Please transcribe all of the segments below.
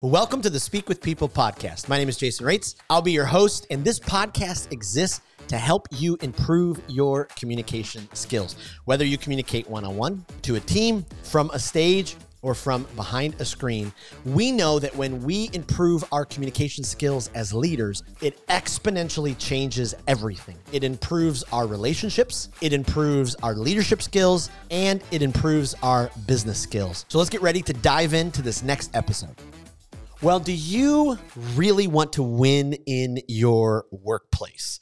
Welcome to the Speak with People podcast. My name is Jason Raitz. I'll be your host, and this podcast exists to help you improve your communication skills. Whether you communicate one on one, to a team, from a stage, or from behind a screen, we know that when we improve our communication skills as leaders, it exponentially changes everything. It improves our relationships, it improves our leadership skills, and it improves our business skills. So let's get ready to dive into this next episode. Well, do you really want to win in your workplace?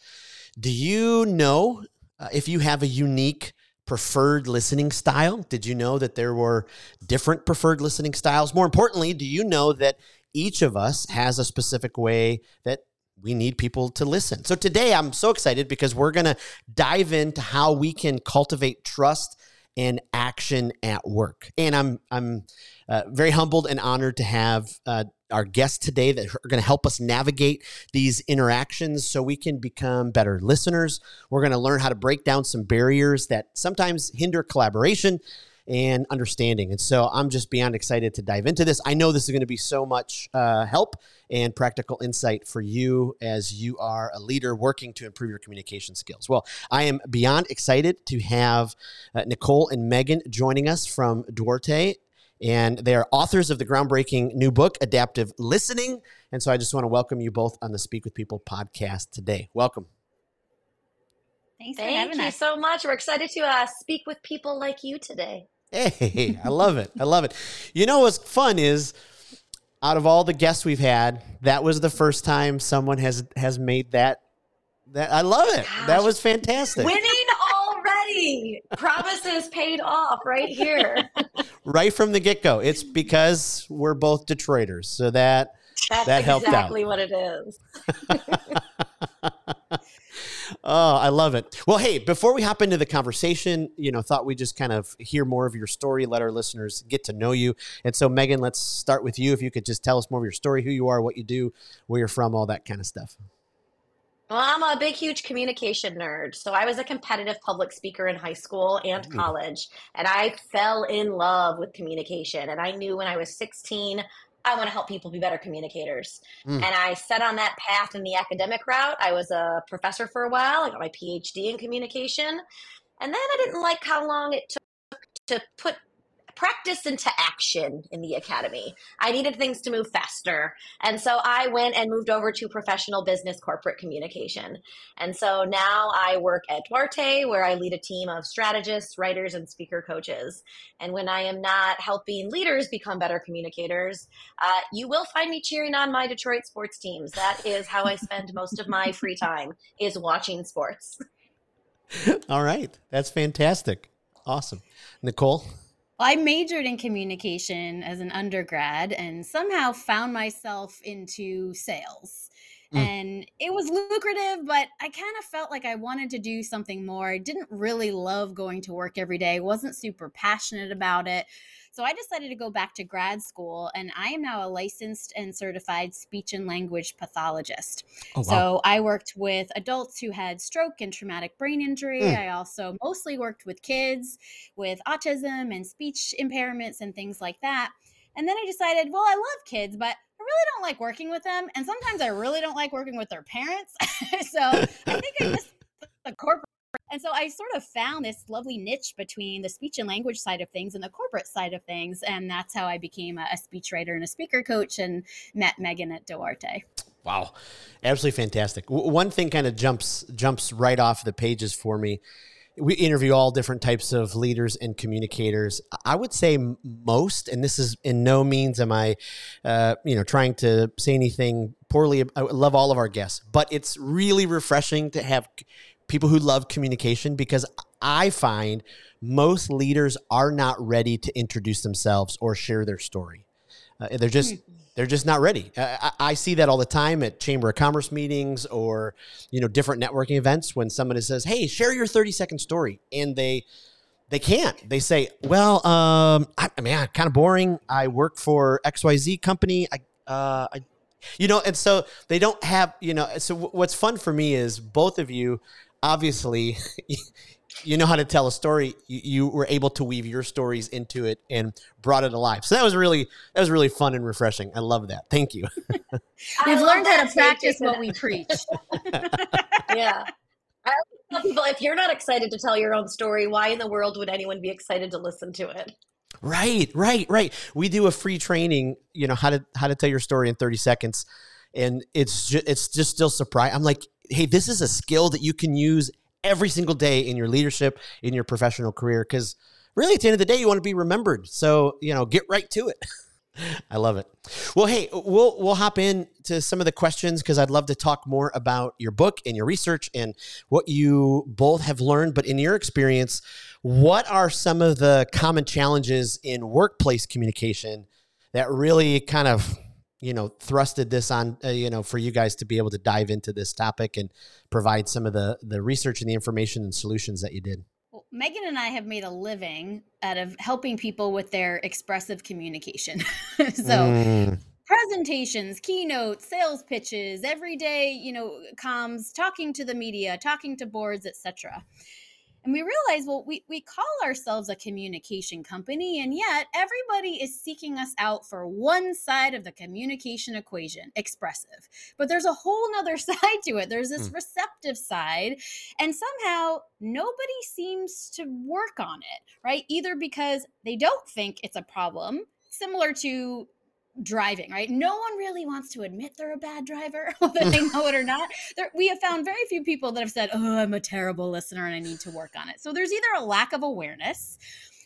Do you know uh, if you have a unique preferred listening style? Did you know that there were different preferred listening styles? More importantly, do you know that each of us has a specific way that we need people to listen? So today I'm so excited because we're going to dive into how we can cultivate trust and action at work. And I'm I'm uh, very humbled and honored to have uh, our guests today that are going to help us navigate these interactions so we can become better listeners. We're going to learn how to break down some barriers that sometimes hinder collaboration and understanding. And so I'm just beyond excited to dive into this. I know this is going to be so much uh, help and practical insight for you as you are a leader working to improve your communication skills. Well, I am beyond excited to have uh, Nicole and Maegan joining us from Duarte and they are authors of the groundbreaking new book, Adaptive Listening. And so I just want to welcome you both on the Speak with People podcast today. Welcome. Thanks Thank you us. so much. We're excited to uh, speak with people like you today. Hey, I love it. I love it. You know what's fun is out of all the guests we've had, that was the first time someone has has made that that I love it. Gosh. That was fantastic. Winning Promises paid off right here. right from the get go. It's because we're both Detroiters, so that That's that helped exactly out. what it is. oh, I love it. Well, hey, before we hop into the conversation, you know, thought we just kind of hear more of your story, let our listeners get to know you. And so, Maegan, let's start with you. If you could just tell us more of your story, who you are, what you do, where you're from, all that kind of stuff. Well, I'm a big, huge communication nerd. So I was a competitive public speaker in high school and college, and I fell in love with communication. And I knew when I was 16, I want to help people be better communicators. Mm. And I set on that path in the academic route. I was a professor for a while. I got my PhD in communication. And then I didn't like how long it took to put practice into action in the academy. I needed things to move faster. And so I went and moved over to professional business corporate communication. And so now I work at Duarte, where I lead a team of strategists, writers, and speaker coaches. And when I am not helping leaders become better communicators, uh, you will find me cheering on my Detroit sports teams. That is how I spend most of my free time is watching sports. All right. That's fantastic. Awesome. Nicole? I majored in communication as an undergrad and somehow found myself into sales. Mm. And it was lucrative, but I kind of felt like I wanted to do something more. I didn't really love going to work every day, wasn't super passionate about it. So I decided to go back to grad school, and I am now a licensed and certified speech and language pathologist. Oh, wow. So I worked with adults who had stroke and traumatic brain injury. Mm. I also mostly worked with kids with autism and speech impairments and things like that. And then I decided, well, I love kids, but I really don't like working with them. And sometimes I really don't like working with their parents. so I think I just the corporate and so I sort of found this lovely niche between the speech and language side of things and the corporate side of things. And that's how I became a, a speechwriter and a speaker coach and met Maegan at Duarte. Wow. Absolutely fantastic. W- one thing kind of jumps jumps right off the pages for me. We interview all different types of leaders and communicators. I would say most, and this is in no means am I, uh, you know, trying to say anything poorly. I love all of our guests, but it's really refreshing to have people who love communication because I find most leaders are not ready to introduce themselves or share their story. Uh, they're just hmm. they're just not ready. I, I, see that all the time at chamber of commerce meetings or you know different networking events when somebody says, "Hey, share your thirty second story," and they they can't. They say, "Well, um, I, I mean, kind of boring. I work for X Y Z company. I uh, I you know, and so they don't have, you know, so what's fun for me is both of you obviously you know how to tell a story. You, you, were able to weave your stories into it and brought it alive. So that was really that was really fun and refreshing. I love that. Thank you. We've learned how to practice what we preach. yeah. I tell people if you're not excited to tell your own story, why in the world would anyone be excited to listen to it? Right, right, right. We do a free training, you know, how to how to tell your story in 30 seconds. And it's just, it's just still surprise. I'm like, hey, this is a skill that you can use every single day in your leadership, in your professional career. Cause really at the end of the day, you want to be remembered. So, you know, get right to it. I love it. Well, hey, we'll we'll hop in to some of the questions because I'd love to talk more about your book and your research and what you both have learned. But in your experience, what are some of the common challenges in workplace communication that really kind of you know thrusted this on uh, you know for you guys to be able to dive into this topic and provide some of the the research and the information and solutions that you did? Well, Maegan and I have made a living out of helping people with their expressive communication. so, mm. presentations, keynotes, sales pitches, everyday, you know, comms, talking to the media, talking to boards, etc. And we realize, well, we, we call ourselves a communication company, and yet everybody is seeking us out for one side of the communication equation, expressive. But there's a whole nother side to it. There's this mm. receptive side. And somehow nobody seems to work on it, right? Either because they don't think it's a problem, similar to driving, right? No one really wants to admit they're a bad driver, whether they know it or not. There, we have found very few people that have said, "Oh, I'm a terrible listener and I need to work on it." So there's either a lack of awareness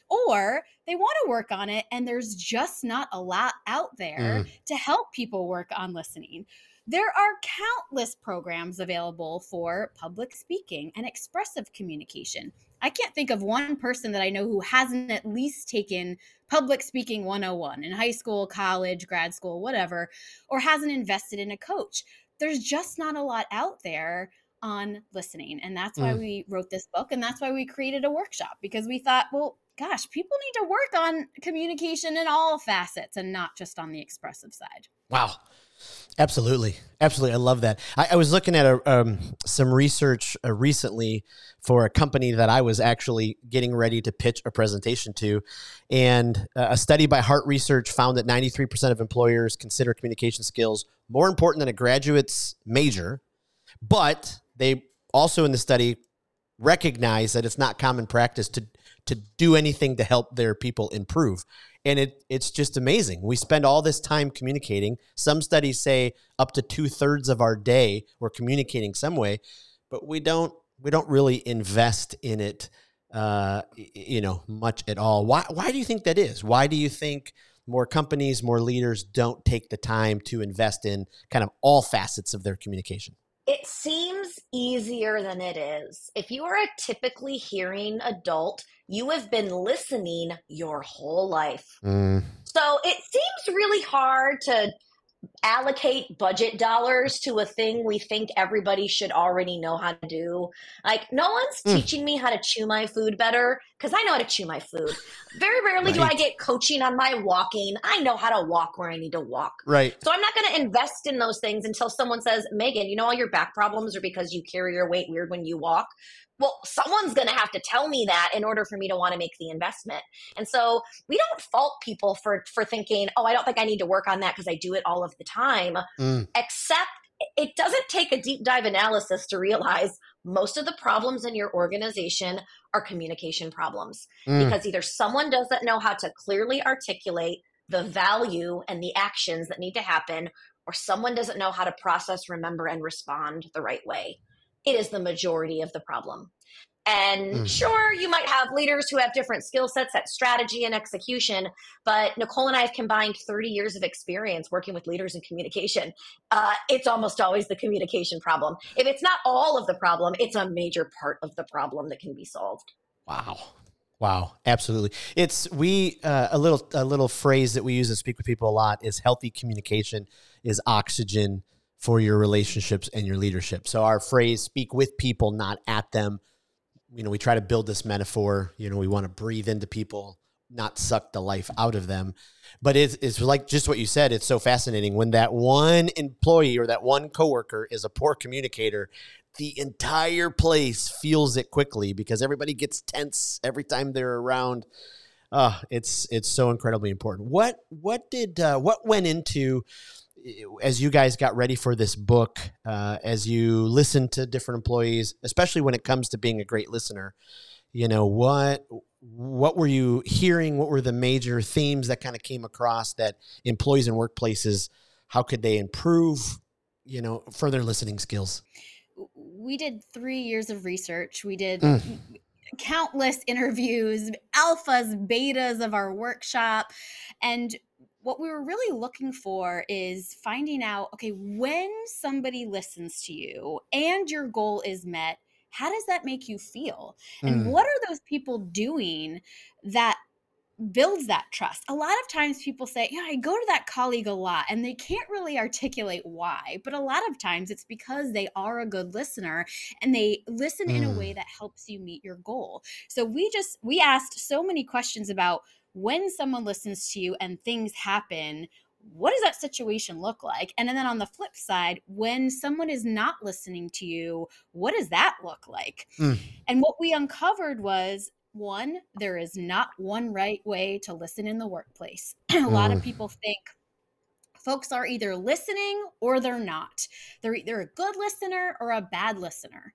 or they want to work on it and there's just not a lot out there mm. to help people work on listening. There are countless programs available for public speaking and expressive communication. I can't think of one person that I know who hasn't at least taken public speaking 101 in high school, college, grad school, whatever, or hasn't invested in a coach. There's just not a lot out there on listening. And that's why mm. we wrote this book. And that's why we created a workshop because we thought, well, gosh, people need to work on communication in all facets and not just on the expressive side. Wow. Absolutely, absolutely. I love that. I, I was looking at a, um, some research uh, recently for a company that I was actually getting ready to pitch a presentation to, and uh, a study by Hart Research found that 93% of employers consider communication skills more important than a graduate's major, but they also in the study recognize that it's not common practice to to do anything to help their people improve and it it's just amazing. We spend all this time communicating. Some studies say up to two thirds of our day we're communicating some way, but we don't we don't really invest in it, uh, you know, much at all. Why why do you think that is? Why do you think more companies, more leaders don't take the time to invest in kind of all facets of their communication? It seems easier than it is. If you are a typically hearing adult, you have been listening your whole life. Mm. So it seems really hard to allocate budget dollars to a thing we think everybody should already know how to do. Like, no one's mm. teaching me how to chew my food better because I know how to chew my food. Very rarely right. do I get coaching on my walking. I know how to walk where I need to walk. Right. So I'm not going to invest in those things until someone says, Maegan, you know, all your back problems are because you carry your weight weird when you walk well someone's going to have to tell me that in order for me to want to make the investment and so we don't fault people for for thinking oh i don't think i need to work on that because i do it all of the time mm. except it doesn't take a deep dive analysis to realize most of the problems in your organization are communication problems mm. because either someone doesn't know how to clearly articulate the value and the actions that need to happen or someone doesn't know how to process remember and respond the right way it is the majority of the problem. And mm. sure, you might have leaders who have different skill sets at strategy and execution, but Nicole and I have combined 30 years of experience working with leaders in communication. Uh, it's almost always the communication problem. If it's not all of the problem, it's a major part of the problem that can be solved. Wow. Wow, absolutely. It's we uh, a little a little phrase that we use and speak with people a lot is healthy communication is oxygen for your relationships and your leadership. So our phrase speak with people not at them. You know, we try to build this metaphor, you know, we want to breathe into people, not suck the life out of them. But it's, it's like just what you said, it's so fascinating when that one employee or that one coworker is a poor communicator, the entire place feels it quickly because everybody gets tense every time they're around. Uh, it's it's so incredibly important. What what did uh, what went into as you guys got ready for this book, uh, as you listened to different employees, especially when it comes to being a great listener, you know what what were you hearing? What were the major themes that kind of came across that employees and workplaces? How could they improve? You know, further listening skills. We did three years of research. We did. Mm countless interviews, alphas, betas of our workshop. And what we were really looking for is finding out okay, when somebody listens to you and your goal is met, how does that make you feel? And mm. what are those people doing that builds that trust. A lot of times people say, Yeah, I go to that colleague a lot, and they can't really articulate why. But a lot of times it's because they are a good listener and they listen mm. in a way mm. that helps you meet your goal. So we just, we asked so many questions about when someone listens to you and things happen, what does that situation look like? And then on the flip side, when someone is not listening to you, what does that look like? Mm. And what we uncovered was one, there is not one right way to listen in the workplace. a lot of mm. people think folks are either listening or they're not. They're either a good listener or a bad listener.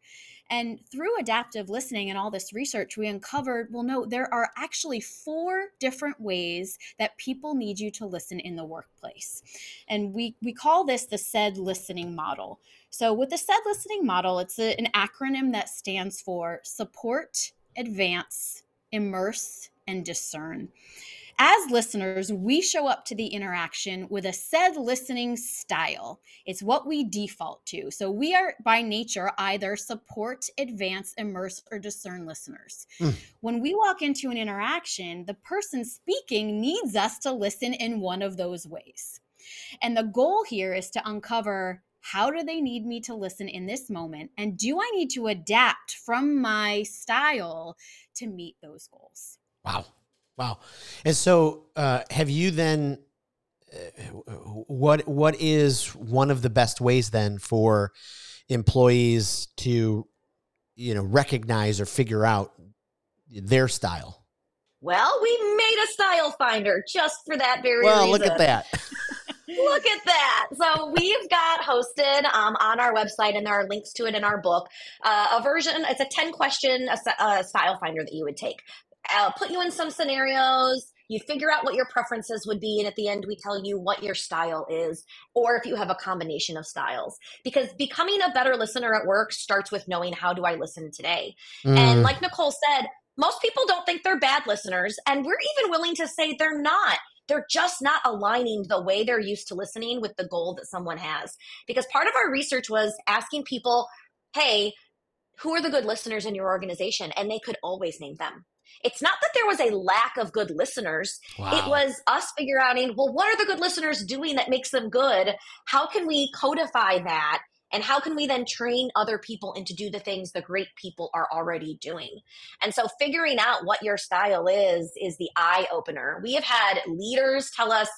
And through adaptive listening and all this research, we uncovered well, no, there are actually four different ways that people need you to listen in the workplace. And we, we call this the SAID listening model. So, with the SAID listening model, it's a, an acronym that stands for support, advance, immerse, and discern. As listeners, we show up to the interaction with a SAID listening style. It's what we default to. So we are by nature either support, advance, immerse, or discern listeners. Mm. When we walk into an interaction, the person speaking needs us to listen in one of those ways. And the goal here is to uncover how do they need me to listen in this moment? And do I need to adapt from my style to meet those goals? Wow. Wow. And so, uh, have you then? Uh, what what is one of the best ways then for employees to, you know, recognize or figure out their style? Well, we made a style finder just for that very well, reason. look at that. Look at that. So we've got hosted um, on our website, and there are links to it in our book. Uh, a version, it's a 10 question a, a style finder that you would take. I'll put you in some scenarios. You figure out what your preferences would be, and at the end, we tell you what your style is, or if you have a combination of styles. Because becoming a better listener at work starts with knowing how do I listen today. Mm. And like Nicole said, most people don't think they're bad listeners, and we're even willing to say they're not they're just not aligning the way they're used to listening with the goal that someone has. Because part of our research was asking people, hey, who are the good listeners in your organization? And they could always name them. It's not that there was a lack of good listeners. Wow. It was us figuring out, well, what are the good listeners doing that makes them good? How can we codify that and how can we then train other people into do the things the great people are already doing and so figuring out what your style is is the eye opener we have had leaders tell us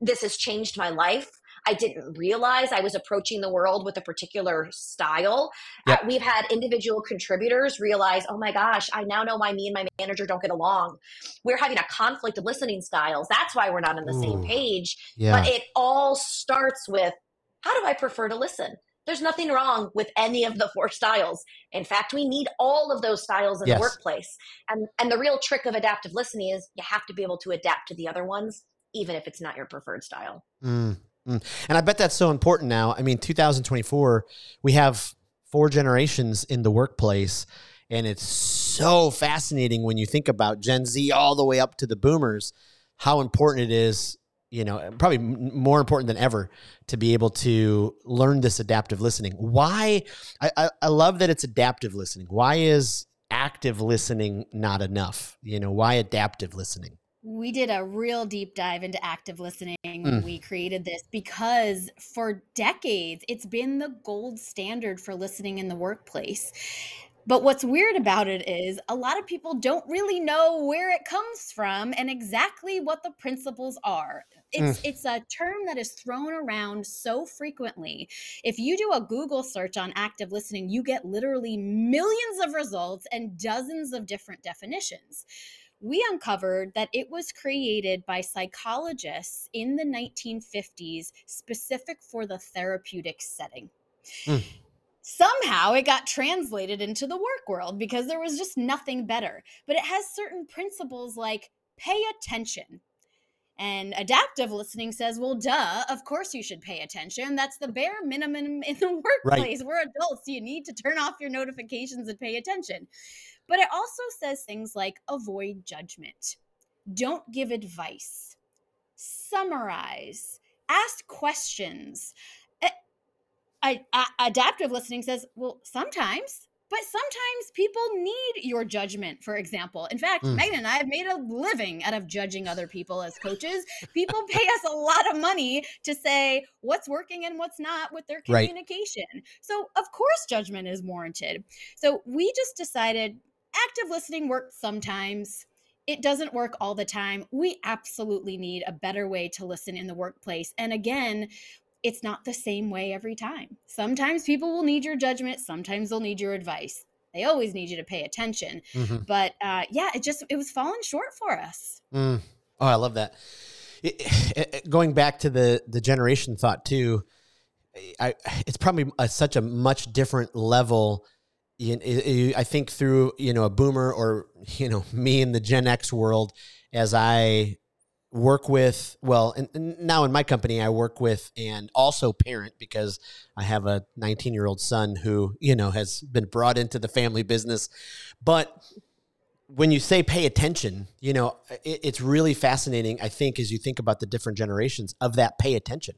this has changed my life I didn't realize I was approaching the world with a particular style. Yep. Uh, we've had individual contributors realize, oh my gosh, I now know why me and my manager don't get along. We're having a conflict of listening styles. That's why we're not on the Ooh. same page. Yeah. But it all starts with how do I prefer to listen? There's nothing wrong with any of the four styles. In fact, we need all of those styles in yes. the workplace. And and the real trick of adaptive listening is you have to be able to adapt to the other ones, even if it's not your preferred style. Mm, mm. And I bet that's so important now. I mean, 2024, we have four generations in the workplace. And it's so fascinating when you think about Gen Z all the way up to the boomers, how important it is you know, probably more important than ever to be able to learn this adaptive listening. Why? I, I, I love that it's adaptive listening. Why is active listening not enough? You know, why adaptive listening? We did a real deep dive into active listening when mm. we created this because for decades it's been the gold standard for listening in the workplace. But what's weird about it is a lot of people don't really know where it comes from and exactly what the principles are it's mm. it's a term that is thrown around so frequently. If you do a Google search on active listening, you get literally millions of results and dozens of different definitions we uncovered that it was created by psychologists in the 1950s specific for the therapeutic setting. Mm. Somehow it got translated into the work world because there was just nothing better. But it has certain principles like pay attention. And adaptive listening says, well, duh, of course you should pay attention. That's the bare minimum in the workplace. Right. We're adults. You need to turn off your notifications and pay attention. But it also says things like avoid judgment, don't give advice, summarize, ask questions. I, I, adaptive listening says, well, sometimes, but sometimes people need your judgment, for example. In fact, mm. Maegan and I have made a living out of judging other people as coaches. People pay us a lot of money to say what's working and what's not with their communication. Right. So, of course, judgment is warranted. So, we just decided active listening works sometimes. It doesn't work all the time. We absolutely need a better way to listen in the workplace. And again, it's not the same way every time. Sometimes people will need your judgment, sometimes they'll need your advice. They always need you to pay attention. Mm-hmm. But uh, yeah, it just it was falling short for us. Mm. Oh, I love that. It, it, going back to the the generation thought too, I, it's probably a, such a much different level you, I think through you know a boomer or you know me in the Gen X world as I work with well and, and now in my company I work with and also parent because I have a 19 year old son who you know has been brought into the family business. But when you say pay attention you know it, it's really fascinating I think as you think about the different generations of that pay attention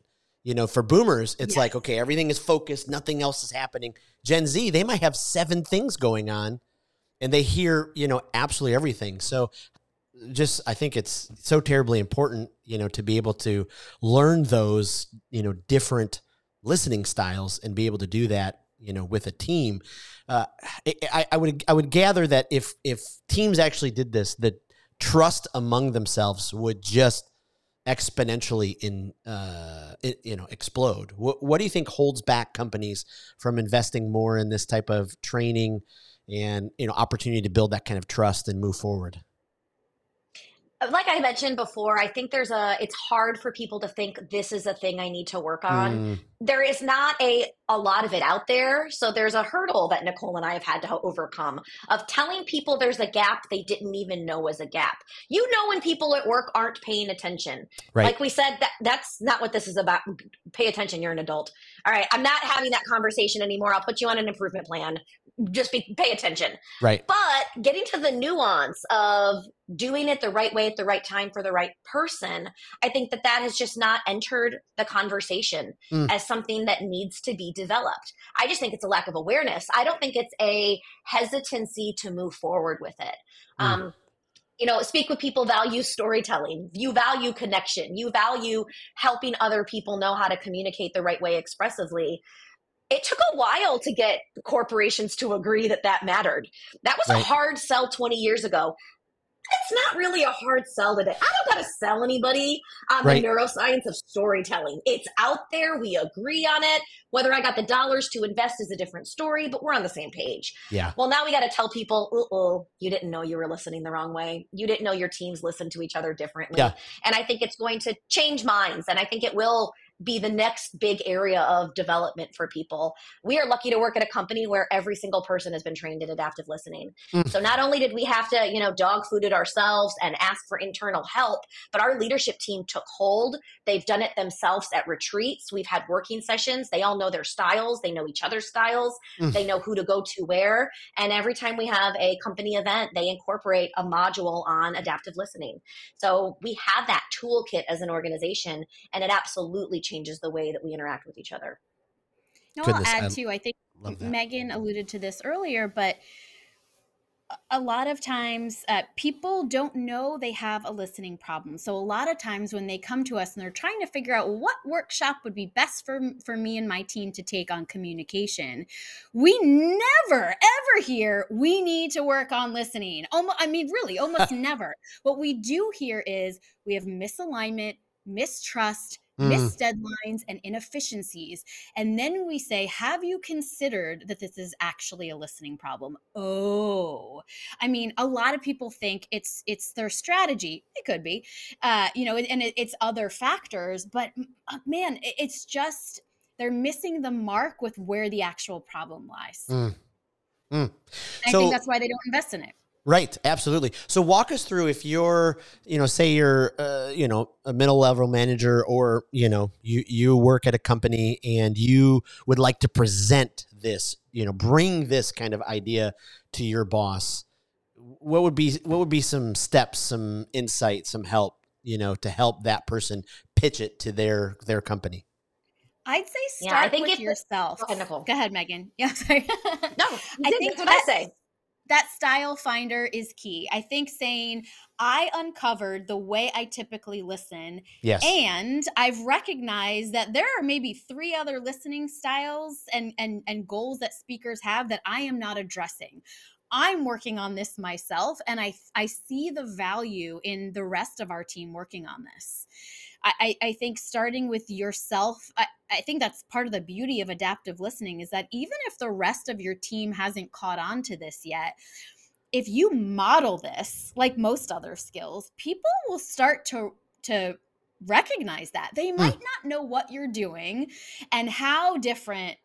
you know, for boomers, it's like, okay, everything is focused, nothing else is happening. Gen Z, they might have seven things going on and they hear, you know, absolutely everything. So just I think it's so terribly important, you know, to be able to learn those, you know, different listening styles and be able to do that, you know, with a team. Uh, I, I would I would gather that if if teams actually did this, the trust among themselves would just exponentially in uh, it, you know explode. What, what do you think holds back companies from investing more in this type of training and you know opportunity to build that kind of trust and move forward? Like I mentioned before, I think there's a it's hard for people to think this is a thing I need to work on. Mm. There is not a a lot of it out there. So there's a hurdle that Nicole and I have had to overcome of telling people there's a gap they didn't even know was a gap. You know when people at work aren't paying attention. Right. Like we said that that's not what this is about. Pay attention, you're an adult. All right, I'm not having that conversation anymore. I'll put you on an improvement plan just be pay attention. Right. But getting to the nuance of doing it the right way at the right time for the right person, I think that that has just not entered the conversation mm. as something that needs to be developed. I just think it's a lack of awareness. I don't think it's a hesitancy to move forward with it. Mm. Um, you know, speak with people value storytelling. You value connection. You value helping other people know how to communicate the right way expressively it took a while to get corporations to agree that that mattered. That was right. a hard sell 20 years ago. It's not really a hard sell today. I don't got to sell anybody on right. the neuroscience of storytelling. It's out there. We agree on it. Whether I got the dollars to invest is a different story, but we're on the same page. Yeah. Well, now we got to tell people, oh, you didn't know you were listening the wrong way. You didn't know your teams listen to each other differently. Yeah. And I think it's going to change minds. And I think it will be the next big area of development for people. We are lucky to work at a company where every single person has been trained in adaptive listening. Mm. So not only did we have to, you know, dog food it ourselves and ask for internal help, but our leadership team took hold. They've done it themselves at retreats. We've had working sessions. They all know their styles. They know each other's styles. Mm. They know who to go to where. And every time we have a company event, they incorporate a module on adaptive listening. So we have that toolkit as an organization and it absolutely changes the way that we interact with each other. No, I'll add I too. I think Maegan alluded to this earlier, but a lot of times uh, people don't know they have a listening problem so a lot of times when they come to us and they're trying to figure out what workshop would be best for for me and my team to take on communication we never ever hear we need to work on listening almost i mean really almost never what we do here is we have misalignment mistrust, mm. missed deadlines, and inefficiencies. And then we say, Have you considered that this is actually a listening problem? Oh, I mean, a lot of people think it's it's their strategy. It could be, uh, you know, and it's other factors. But uh, man, it's just they're missing the mark with where the actual problem lies. Mm. Mm. I think that's why they don't invest in it. Right, absolutely. So walk us through if you're, you know, say you're, uh, you know, a middle level manager, or you know, you you work at a company and you would like to present this, you know, bring this kind of idea to your boss. What would be what would be some steps, some insight, some help, you know, to help that person pitch it to their their company? I'd say start yeah, I think with yourself. Go ahead, Maegan. Yeah, sorry. no, I think what I say that style finder is key. I think saying, I uncovered the way I typically listen. Yes. And I've recognized that there are maybe three other listening styles and, and, and goals that speakers have that I am not addressing. I'm working on this myself, and I, I see the value in the rest of our team working on this. I, I think starting with yourself, I, I think that's part of the beauty of adaptive listening is that even if the rest of your team hasn't caught on to this yet, if you model this like most other skills, people will start to to recognize that. They hmm. might mm. not know what you're doing and how different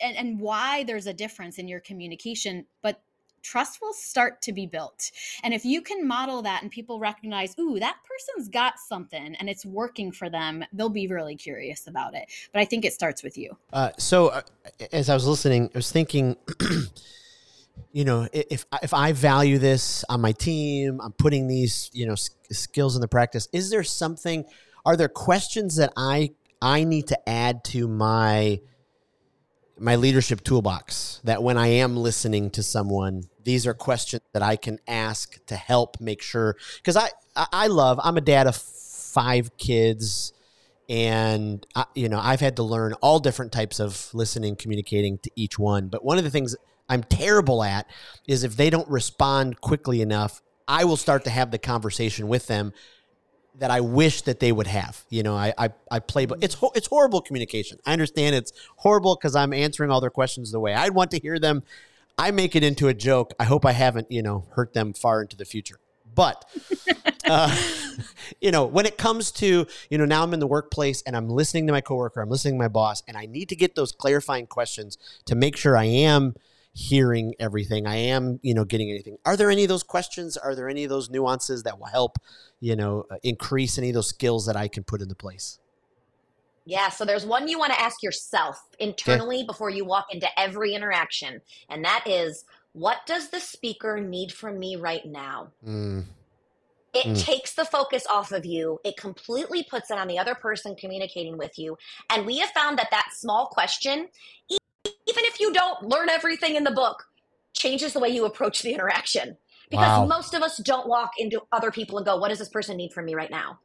and, and why there's a difference in your communication, but trust will start to be built. And if you can model that and people recognize, ooh, that person's got something and it's working for them, they'll be really curious about it. But I think it starts with you. Uh, so uh, as I was listening, I was thinking, you know, if if I value this on my team, I'm putting these, you know, skills in the practice. Is there something? Are there questions that I I need to add to my my leadership toolbox that when I am listening to someone, these are questions that I can ask to help make sure because I I love I'm a dad of five kids and I, you know I've had to learn all different types of listening communicating to each one but one of the things I'm terrible at is if they don't respond quickly enough I will start to have the conversation with them that I wish that they would have. You know, I I, I play, but it's it's horrible communication. I understand it's horrible because I'm answering all their questions the way I'd want to hear them. I make it into a joke. I hope I haven't you know hurt them far into the future. But uh, you know, when it comes to you know now I'm in the workplace and I'm listening to my coworker, I'm listening to my boss, and I need to get those clarifying questions to make sure I am hearing everything. I am, you know, getting anything. Are there any of those questions? Are there any of those nuances that will help, you know, uh, increase any of those skills that I can put into place? Yeah, so there's one you want to ask yourself internally okay. before you walk into every interaction, and that is what does the speaker need from me right now? Mm. It mm. takes the focus off of you. It completely puts it on the other person communicating with you. And we have found that that small question, even if you don't learn everything in the book, changes the way you approach the interaction. Because wow. most of us don't walk into other people and go, What does this person need from me right now?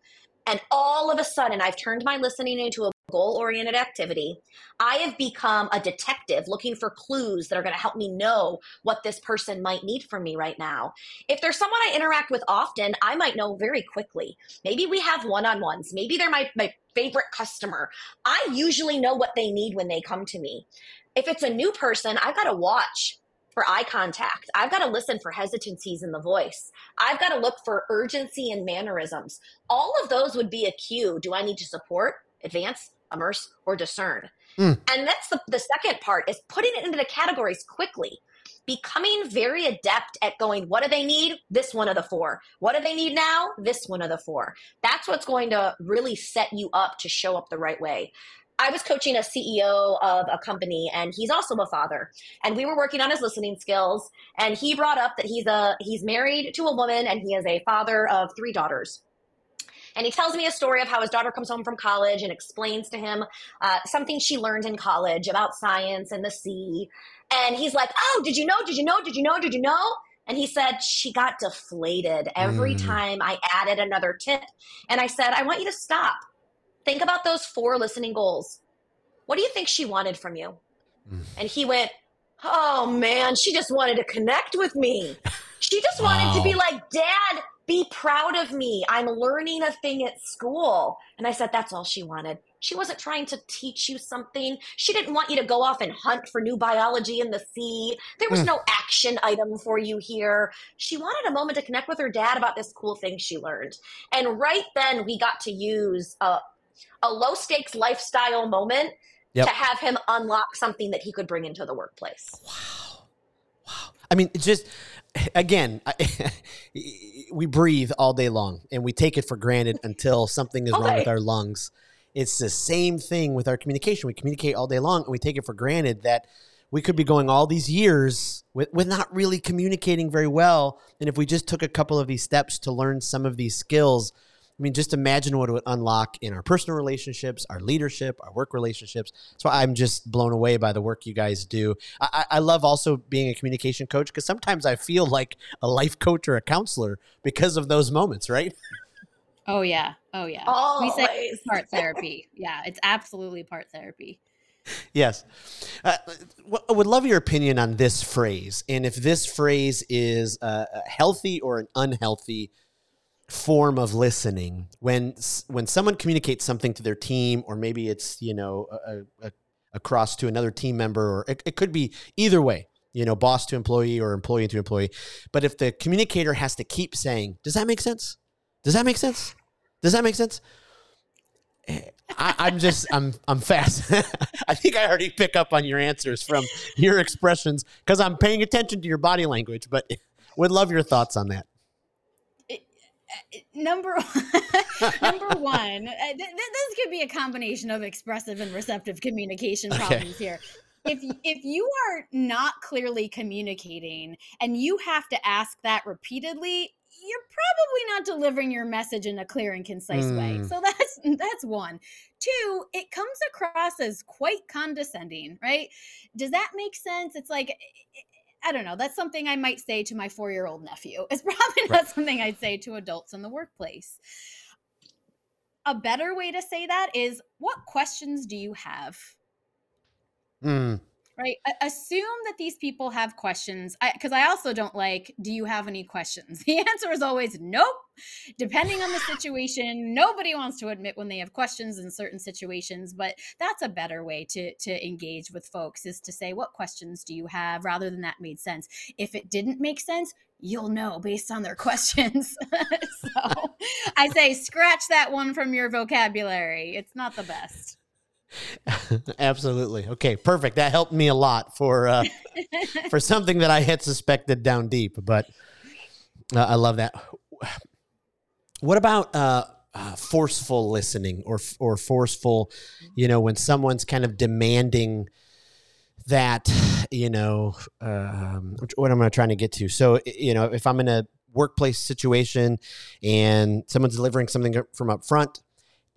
And all of a sudden, I've turned my listening into a goal oriented activity. I have become a detective looking for clues that are going to help me know what this person might need from me right now. If there's someone I interact with often, I might know very quickly. Maybe we have one on ones. Maybe they're my, my favorite customer. I usually know what they need when they come to me if it's a new person, I've got to watch for eye contact. I've got to listen for hesitancies in the voice. I've got to look for urgency and mannerisms. All of those would be a cue. Do I need to support, advance, immerse, or discern? Mm. And that's the, the second part is putting it into the categories quickly. Becoming very adept at going, what do they need? This one of the four. What do they need now? This one of the four. That's what's going to really set you up to show up the right way. I was coaching a CEO of a company and he's also a father. And we were working on his listening skills and he brought up that he's a he's married to a woman and he is a father of three daughters. And he tells me a story of how his daughter comes home from college and explains to him uh, something she learned in college about science and the sea. And he's like, Oh, did you know? Did you know? Did you know? Did you know? And he said, She got deflated every mm. time I added another tip. And I said, I want you to stop think about those four listening goals. What do you think she wanted from you? Mm. And he went, Oh man, she just wanted to connect with me. She just wanted wow. to be like, Dad, be proud of me. I'm learning a thing at school. And I said, That's all she wanted. She wasn't trying to teach you something. She didn't want you to go off and hunt for new biology in the sea. There was mm. no action item for you here. She wanted a moment to connect with her dad about this cool thing she learned. And right then, we got to use a, a low stakes lifestyle moment yep. to have him unlock something that he could bring into the workplace. Wow. Wow. I mean, it's just, again, we breathe all day long and we take it for granted until something is okay. wrong with our lungs. It's the same thing with our communication. We communicate all day long and we take it for granted that we could be going all these years with, with not really communicating very well. And if we just took a couple of these steps to learn some of these skills, I mean, just imagine what it would unlock in our personal relationships, our leadership, our work relationships. So I'm just blown away by the work you guys do. I, I love also being a communication coach because sometimes I feel like a life coach or a counselor because of those moments, right? Oh yeah, oh yeah. Always. We say part therapy. Yeah, it's absolutely part therapy. Yes. Uh, I would love your opinion on this phrase and if this phrase is uh, healthy or an unhealthy form of listening. When when someone communicates something to their team or maybe it's you know a, a, across to another team member or it, it could be either way you know boss to employee or employee to employee. But if the communicator has to keep saying does that make sense? Does that make sense? Does that make sense? Eh, I, am just I'm I'm fast. I think I already pick up on your answers from your expressions because I'm paying attention to your body language. But would love your thoughts on that number number one, uh, th- this could be a combination of expressive and receptive communication problems okay. here. If if you are not clearly communicating and you have to ask that repeatedly, you're probably not delivering your message in a clear and concise mm. way. Hmm. So that's that's one. Two, it comes across as quite condescending, right? Does that make sense? It's like I don't know. That's something I might say to my four year old nephew. It's probably not right. something I'd say to adults in the workplace. A better way to say that is what questions do you have? Mm right? Assume that these people have questions. Because I, I, also don't like do you have any questions? The answer is always nope. Depending on the situation nobody wants to admit when they have questions in certain situations but that's a better way to to engage with folks is to say what questions do you have? Rather than that made sense. If it didn't make sense you'll know based on their questions. So i say scratch that one from your vocabulary. It's not the best Absolutely. Okay, perfect. That helped me a lot for uh, for something that I had suspected down deep. But uh, I love that. What about uh, uh, forceful listening or or forceful? You know, when someone's kind of demanding that. You know, um, what am I trying to get to? So, you know, if I'm in a workplace situation and someone's delivering something from up front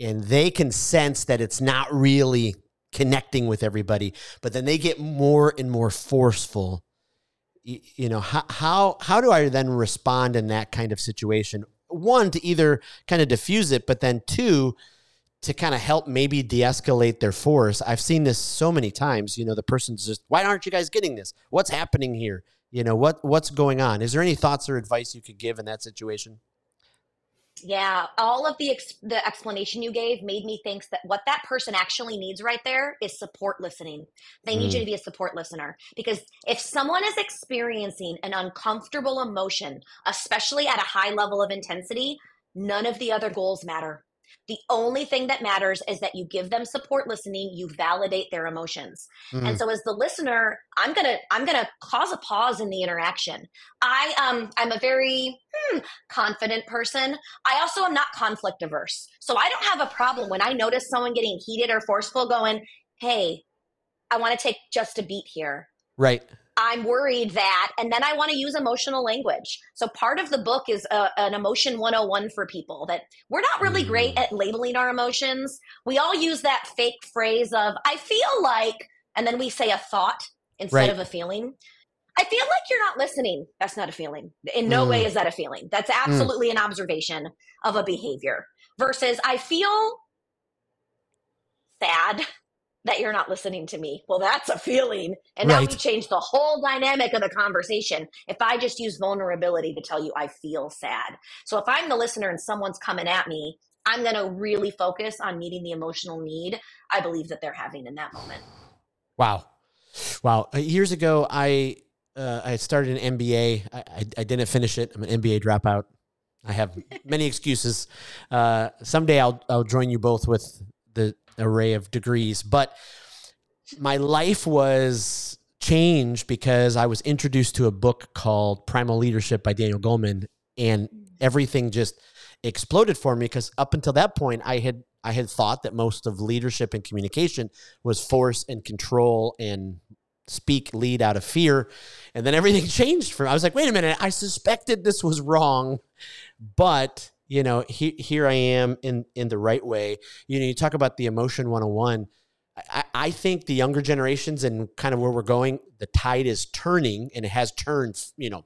and they can sense that it's not really connecting with everybody but then they get more and more forceful. You, you know how, how how do i then respond in that kind of situation? One to either kind of diffuse it but then two to kind of help maybe de-escalate their force. I've seen this so many times you know the person's just why aren't you guys getting this? What's happening here? You know what what's going on? Is there any thoughts or advice you could give in that situation yeah, all of the ex- the explanation you gave made me think that what that person actually needs right there is support listening. They need mm. you to be a support listener because if someone is experiencing an uncomfortable emotion, especially at a high level of intensity, none of the other goals matter. The only thing that matters is that you give them support listening, you validate their emotions. Mm-hmm. And so as the listener, I'm going to I'm going to cause a pause in the interaction. I um I'm a very hmm, confident person. I also am not conflict averse. So I don't have a problem when I notice someone getting heated or forceful going, "Hey, I want to take just a beat here." Right. I'm worried that, and then I want to use emotional language. So part of the book is a, uh, an emotion 101 for people that we're not really great mm. at labeling our emotions. We all use that fake phrase of, I feel like, and then we say a thought instead right. of a feeling. I feel like you're not listening. That's not a feeling. In no mm. way is that a feeling. That's mm. absolutely mm. an observation of a behavior versus I feel sad that you're not listening to me. Well, that's a feeling. And now Right. we change the whole dynamic of the conversation. If I just use vulnerability to tell you I feel sad. So if I'm the listener and someone's coming at me, I'm going to really focus on meeting the emotional need I believe that they're having in that moment. Wow, wow. Uh, Years ago, I uh, I started an MBA. I, I, I didn't finish it. I'm an MBA dropout. I have many excuses. Uh, someday I'll I'll join you both with the array of degrees, but my life was changed because I was introduced to a book called Primal Leadership by Daniel Goleman, and everything just exploded for me because up until that point I had I had thought that most of leadership and communication was force and control and speak lead out of fear and then everything changed for me. I was like wait a minute I suspected this was wrong but you know he, here I am in in the right way. You know you talk about the emotion 101 I, I think the younger generations and kind of where we're going the tide is turning and it has turned you know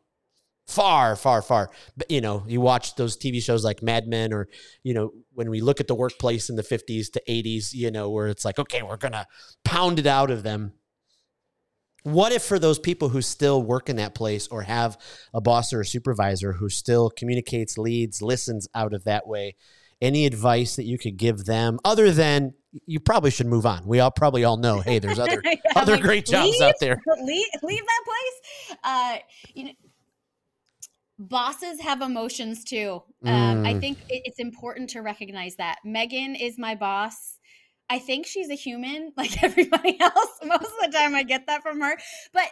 far far far. But you know you watch those tv shows like mad men or you know when we look at the workplace in the 50s to 80s you know where it's like okay we're gonna pound it out of them what if for those people who still work in that place or have a boss or a supervisor who still communicates leads listens out of that way any advice that you could give them other than you probably should move on we all probably all know hey there's other Yeah, other like, great jobs leave, out there Leave, leave that place. Uh, you know, bosses have emotions too. Um, I Mm. think it's important to recognize that. Maegan is my boss. I think she's a human like everybody else. Most of the time, I get that from her. But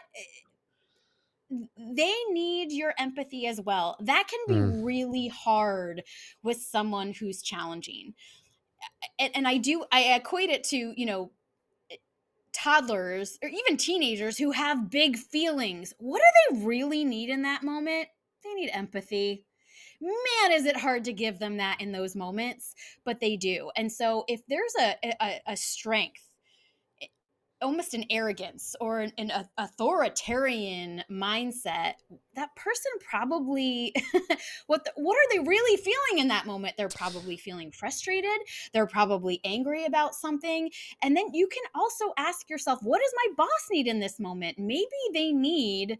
eh, they need your empathy as well. That can be Mm. really hard with someone who's challenging. And, and I do, I equate it to, you know, toddlers or even teenagers who have big feelings. What do they really need in that moment? They need empathy. Man, is it hard to give them that in those moments, but they do. And so if there's a a, a strength, eh, almost an arrogance or an, an authoritarian mindset, that person probably what the, what are they really feeling in that moment? They're probably feeling frustrated. They're probably angry about something. And then you can also ask yourself, what does my boss need in this moment? Maybe they need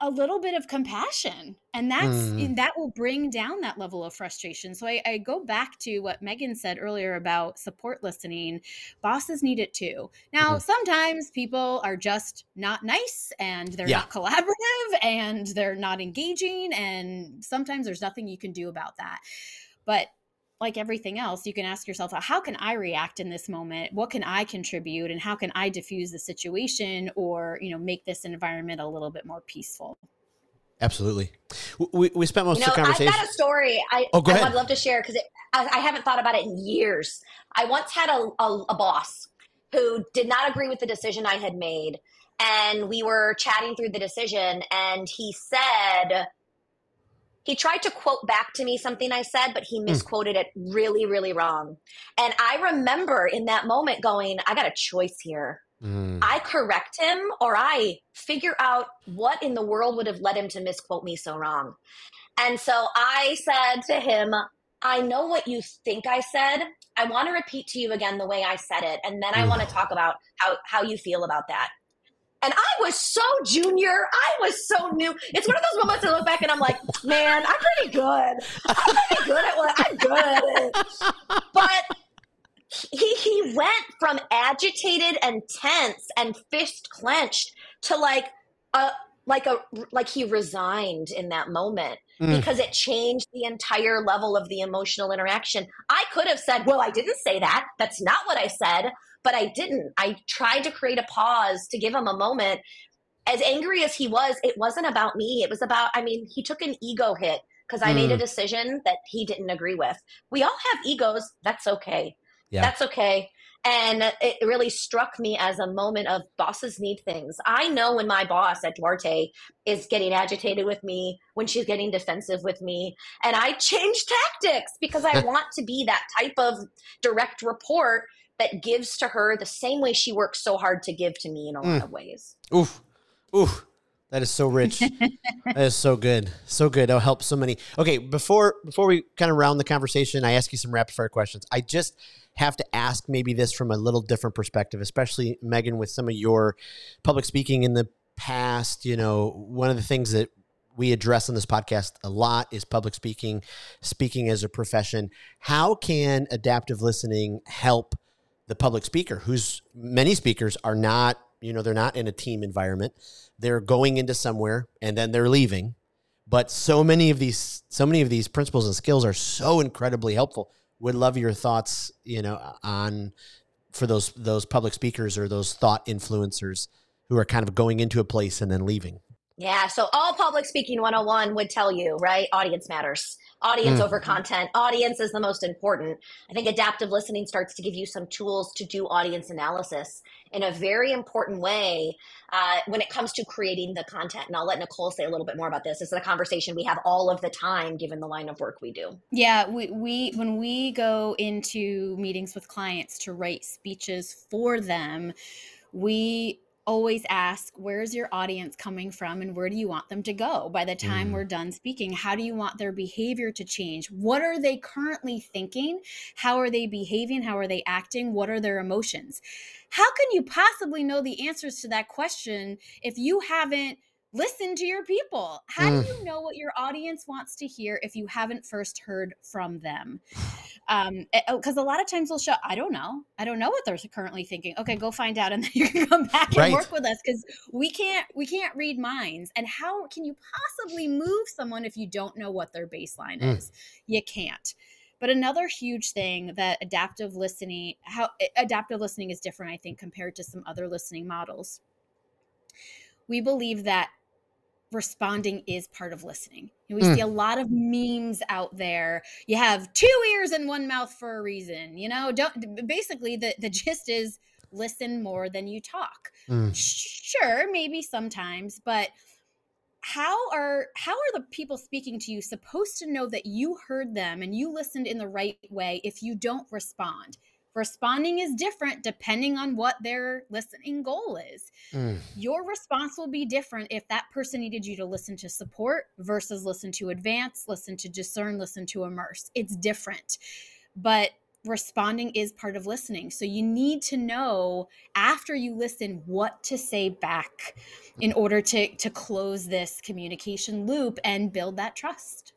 a- little bit of compassion and that's Mm. that will bring down that level of frustration so I, I go back to what Maegan said earlier about support listening bosses need it too now Mhm. sometimes people are just not nice and they're Yeah. not collaborative and they're not engaging and sometimes there's nothing you can do about that but like everything else, you can ask yourself, how can I react in this moment? What can I contribute? And how can I diffuse the situation or, you know, make this environment a little bit more peaceful? absolutely we, we spent most You of the the I've got a story I, Oh, go I ahead. would love to share because I, I haven't thought about it in years. I once had a, a, a boss who did not agree with the decision I had made. And we were chatting through the decision, and he said, he tried to quote back to me something I said, but he misquoted it really, really wrong. And I remember in that moment going, I got a choice here. Mm. I correct him or I figure out what in the world would have led him to misquote me so wrong. And so I said to him, I know what you think I said. I want to repeat to you again the way I said it. And then I want to talk about how, how you feel about that. And I was so junior. I was so new. It's one of those moments I look back and I'm like, man, I'm pretty good. I'm pretty good at what I'm good at it. But he he went from agitated and tense and fist clenched to like a like a like he resigned in that moment Mm. because it changed the entire level of the emotional interaction. I could have said, "Well, I didn't say that. That's not what I said." But I didn't. I tried to create a pause to give him a moment. As angry as he was, it wasn't about me. It was about I mean, he took an ego hit because I made a Mm. decision that he didn't agree with. We all have egos. That's okay. Yeah. That's okay. And it really struck me as a moment of bosses need things. I know when my boss at Duarte is getting agitated with me, when she's getting defensive with me, and I change tactics because I want to be that type of direct report that gives to her the same way she works so hard to give to me in a lot Mm. of ways. Oof. Oof. That is so rich. that is so good. So good. It'll help so many. Okay, before before we kind of round the conversation, I ask you some rapid fire questions. I just have to ask maybe this from a little different perspective, especially Maegan with some of your public speaking in the past. You know, one of the things that we address on this podcast a lot is public speaking, speaking as a profession. How can adaptive listening help the public speaker whose many speakers are not you know they're not in a team environment. They're going into somewhere and then they're leaving. But so many of these so many of these principles and skills are so incredibly helpful. Would love your thoughts you know on for those those public speakers or those thought influencers who are kind of going into a place and then leaving yeah so all public speaking 101 would tell you right audience matters audience mm. over content. Audience is the most important. I think adaptive listening starts to give you some tools to do audience analysis in a very important way uh, when it comes to creating the content. And I'll let Nicole say a little bit more about this. This is a conversation we have all of the time, given the line of work we do. Yeah, we, we when we go into meetings with clients to write speeches for them, we always ask where's your audience coming from and where do you want them to go? By the time mm. we're done speaking how do you want their behavior to change? What are they currently thinking? How are they behaving? How are they acting? What are their emotions? How can you possibly know the answers to that question if you haven't listen to your people. How mm. do you know what your audience wants to hear if you haven't first heard from them? Um, because eh, oh, a lot of times they'll show, I don't know, I don't know what they're currently thinking. Okay, go find out, and then you can come back and right. work with us because we can't we can't read minds. And how can you possibly move someone if you don't know what their baseline mm. is? You can't. But another huge thing that adaptive listening, how eh, adaptive listening is different, I think, compared to some other listening models. We believe that responding is part of listening. And we mm. see a lot of memes out there. You have two ears and one mouth for a reason. You know, don't basically the, the gist is listen more than you talk. Mm. Sure, maybe sometimes, but how are how are the people speaking to you supposed to know that you heard them and you listened in the right way if you don't respond? Responding is different depending on what their listening goal is. Mm. Your response will be different if that person needed you to listen to support versus listen to advance, listen to discern, listen to immerse. It's different. But responding is part of listening. So you need to know after you listen what to say back in order to to close this communication loop and build that trust.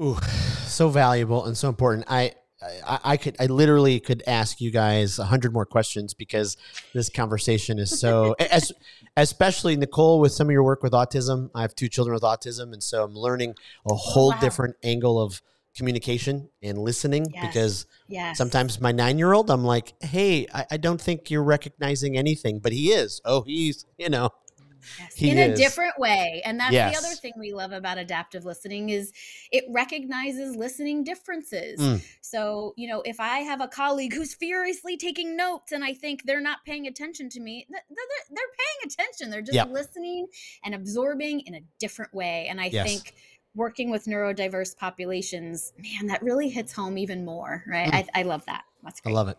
Ooh, so valuable and so important. I I, I, could I literally could ask you guys a hundred more questions because this conversation is so as especially Nicole with some of your work with autism. I have two children with autism, and so I'm learning a oh, whole wow. different angle of communication and listening yes. because yes. sometimes my nine year old I'm like, hey, I, I don't think you're recognizing anything, but he is. Oh, he's you know Yes, in is. a different way. And that's yes. the other thing we love about adaptive listening is it recognizes listening differences. Mm. So, you know, if I have a colleague who's furiously taking notes and I think they're not paying attention to me, they're, paying attention. They're just yep. listening and absorbing in a different way. And I yes. think working with neurodiverse populations, man, that really hits home even more, right? Mm. I, I love that. That's great. I love it.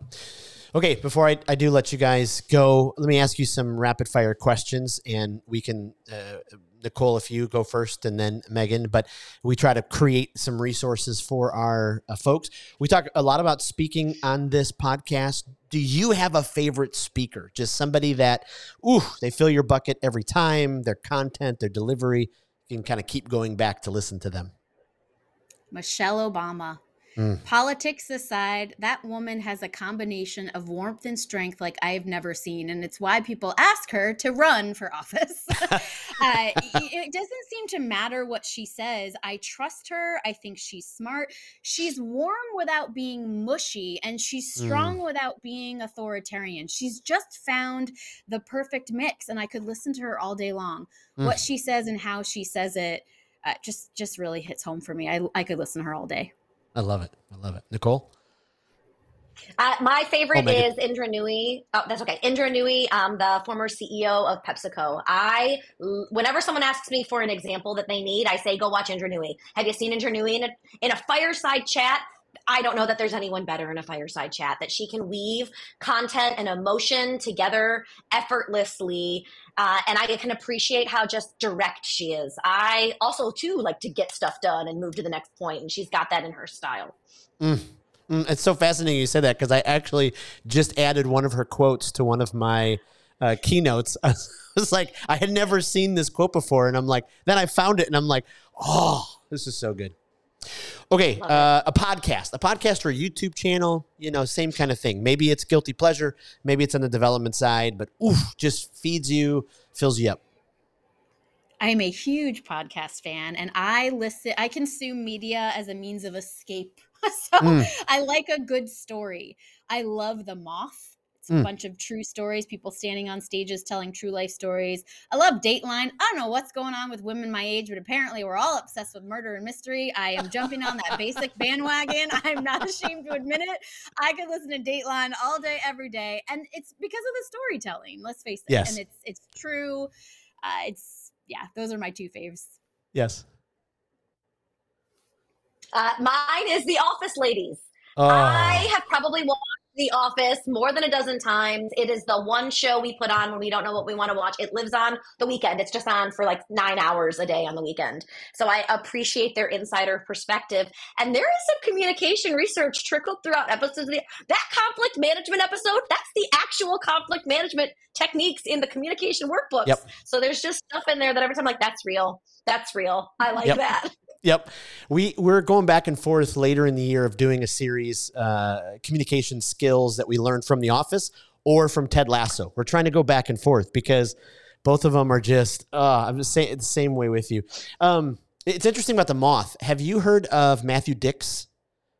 Okay, before I, I do let you guys go, let me ask you some rapid fire questions, and we can, uh, Nicole, if you go first, and then Maegan. But we try to create some resources for our uh, folks. We talk a lot about speaking on this podcast. Do you have a favorite speaker? Just somebody that, ooh, they fill your bucket every time. Their content, their delivery, you can kind of keep going back to listen to them. Michelle Obama. Mm. Politics aside, that woman has a combination of warmth and strength like I've never seen. And it's why people ask her to run for office. uh, it doesn't seem to matter what she says. I trust her. I think she's smart. She's warm without being mushy, and she's strong mm. without being authoritarian. She's just found the perfect mix. And I could listen to her all day long. Mm. What she says and how she says it. Uh, just just really hits home for me. I, I could listen to her all day. I love it. I love it. Nicole? Uh, my favorite oh, is Indra Nooyi. Oh, that's okay. Indra Nooyi, um, the former CEO of PepsiCo. I, whenever someone asks me for an example that they need, I say, go watch Indra Nooyi. Have you seen Indra Nooyi in a, in a fireside chat? I don't know that there's anyone better in a fireside chat that she can weave content and emotion together effortlessly. Uh, and I can appreciate how just direct she is. I also, too, like to get stuff done and move to the next point, and she's got that in her style. Mm. Mm, it's so fascinating you said that because I actually just added one of her quotes to one of my uh, keynotes. I was like, I had never seen this quote before, and I'm like, then I found it, and I'm like, oh, this is so good. Okay, uh, a podcast, a podcast or a YouTube channel, you know, same kind of thing. Maybe it's guilty pleasure, maybe it's on the development side, but oof, just feeds you, fills you up. I'm a huge podcast fan and I listen I consume media as a means of escape. so mm. I like a good story. I love The Moth. It's a mm. bunch of true stories, people standing on stages telling true life stories. I love Dateline. I don't know what's going on with women my age, but apparently we're all obsessed with murder and mystery. I am jumping on that basic bandwagon. I'm not ashamed to admit it. I could listen to Dateline all day, every day, and it's because of the storytelling. Let's face it. Yes. And it's it's true. Uh, it's yeah, those are my two faves. Yes. Uh, mine is The Office Ladies. Oh. I have probably watched the Office more than a dozen times. It is the one show we put on when we don't know what we want to watch. It lives on the weekend. It's just on for like nine hours a day on the weekend. So I appreciate their insider perspective. And there is some communication research trickled throughout episodes of the that conflict management episode. That's the actual conflict management techniques in the communication workbooks. Yep. So there's just stuff in there that every time I'm like, that's real. That's real. I like yep. that. Yep. We we're going back and forth later in the year of doing a series, uh, communication skills that we learned from The Office or from Ted Lasso. We're trying to go back and forth because both of them are just. Uh, I'm just saying the same way with you. Um, it's interesting about the moth. Have you heard of Matthew Dicks,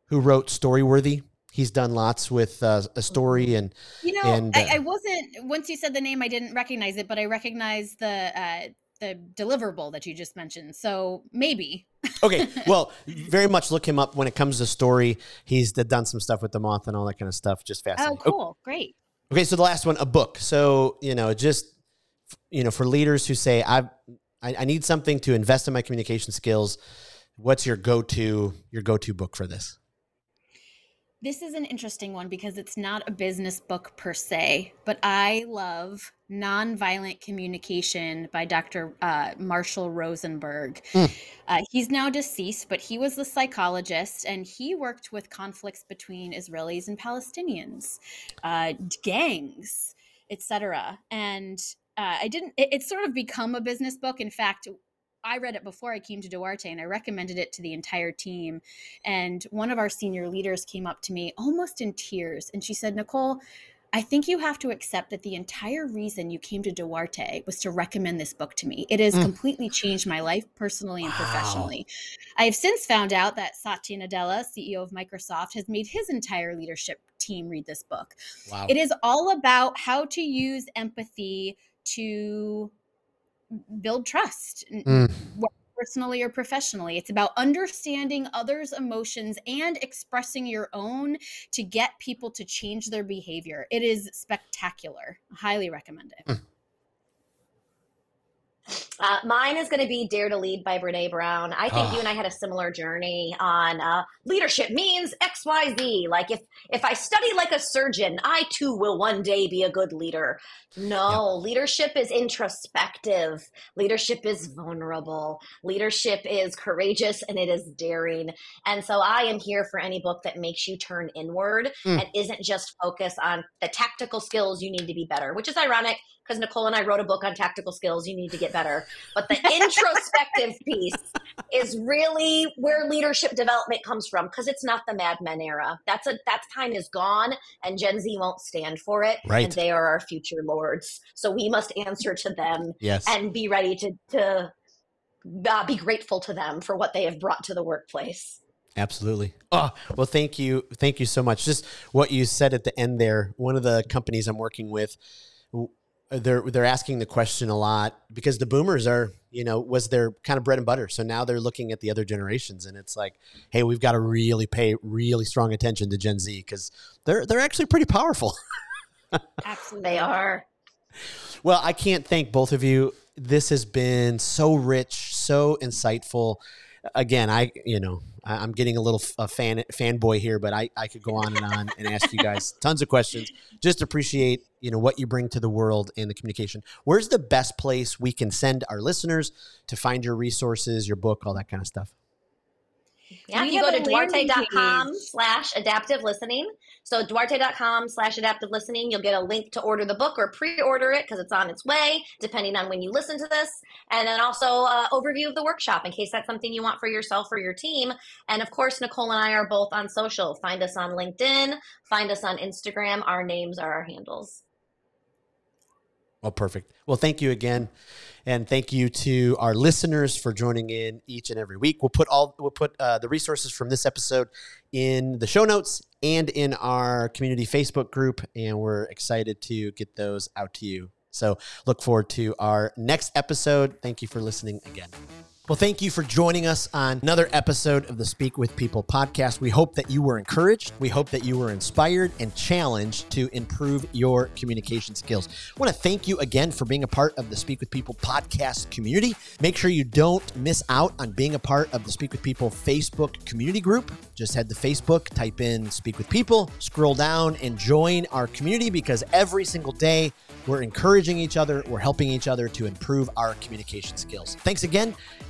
who wrote Storyworthy? He's done lots with uh, a story and you know and, uh, I, I, wasn't once you said the name I didn't recognize it, but I recognize the uh, the deliverable that you just mentioned. So maybe. okay. Well, very much look him up when it comes to story. He's done some stuff with the moth and all that kind of stuff. Just oh, fascinating. Oh, cool. Oh. Great. Okay. So the last one, a book. So, you know, just, you know, for leaders who say, I've, I, I need something to invest in my communication skills. What's your go-to, your go-to book for this? This is an interesting one because it's not a business book per se, but I love Nonviolent Communication by Dr. Uh, Marshall Rosenberg. Mm. Uh, he's now deceased, but he was a psychologist and he worked with conflicts between Israelis and Palestinians, uh, gangs, etc. And uh, I didn't, it, it's sort of become a business book. In fact, I read it before I came to Duarte and I recommended it to the entire team. And one of our senior leaders came up to me almost in tears and she said, Nicole, I think you have to accept that the entire reason you came to Duarte was to recommend this book to me. It has mm. completely changed my life personally and wow. professionally. I have since found out that Satya Nadella, CEO of Microsoft, has made his entire leadership team read this book. Wow. It is all about how to use empathy to build trust mm. personally or professionally it's about understanding others emotions and expressing your own to get people to change their behavior it is spectacular highly recommend it mm. Uh, mine is going to be Dare to Lead by Brene Brown. I think oh. you and I had a similar journey on uh, leadership means X, Y, Z. Like if if I study like a surgeon, I too will one day be a good leader. No, yep. leadership is introspective. Leadership is vulnerable. Leadership is courageous and it is daring. And so I am here for any book that makes you turn inward mm. and isn't just focus on the tactical skills you need to be better, which is ironic because Nicole and I wrote a book on tactical skills. You need to get better. But the introspective piece is really where leadership development comes from because it's not the Mad Men era. That's a that time is gone, and Gen Z won't stand for it. Right. And they are our future lords. So we must answer to them. Yes. And be ready to to uh, be grateful to them for what they have brought to the workplace. Absolutely. Oh, well, thank you. Thank you so much. Just what you said at the end there. One of the companies I'm working with they're they're asking the question a lot because the boomers are you know was their kind of bread and butter. So now they're looking at the other generations and it's like hey we've got to really pay really strong attention to gen z because they're they're actually pretty powerful. Absolutely. They are. Well i can't thank both of you. This has been so rich so insightful. Again, I you know I, am getting a little a fan fanboy here, but I I could go on and on and ask you guys tons of questions. Just appreciate you know what you bring to the world in the communication. Where's the best place we can send our listeners to find your resources, your book, all that kind of stuff? Yeah, you go to duarte.com slash adaptive listening. So duarte.com slash adaptive listening, you'll get a link to order the book or pre-order it because it's on its way, depending on when you listen to this. And then also uh, overview of the workshop in case that's something you want for yourself or your team. And of course, Nicole and I are both on social. Find us on LinkedIn, find us on Instagram. Our names are our handles. Well, perfect. Well, thank you again. And thank you to our listeners for joining in each and every week. We'll put all we'll put uh, the resources from this episode in the show notes and in our community Facebook group, and we're excited to get those out to you. So look forward to our next episode. Thank you for listening again. Well, thank you for joining us on another episode of the Speak with People podcast. We hope that you were encouraged. We hope that you were inspired and challenged to improve your communication skills. I want to thank you again for being a part of the Speak with People podcast community. Make sure you don't miss out on being a part of the Speak with People Facebook community group. Just head to Facebook, type in Speak with People, scroll down, and join our community because every single day we're encouraging each other, we're helping each other to improve our communication skills. Thanks again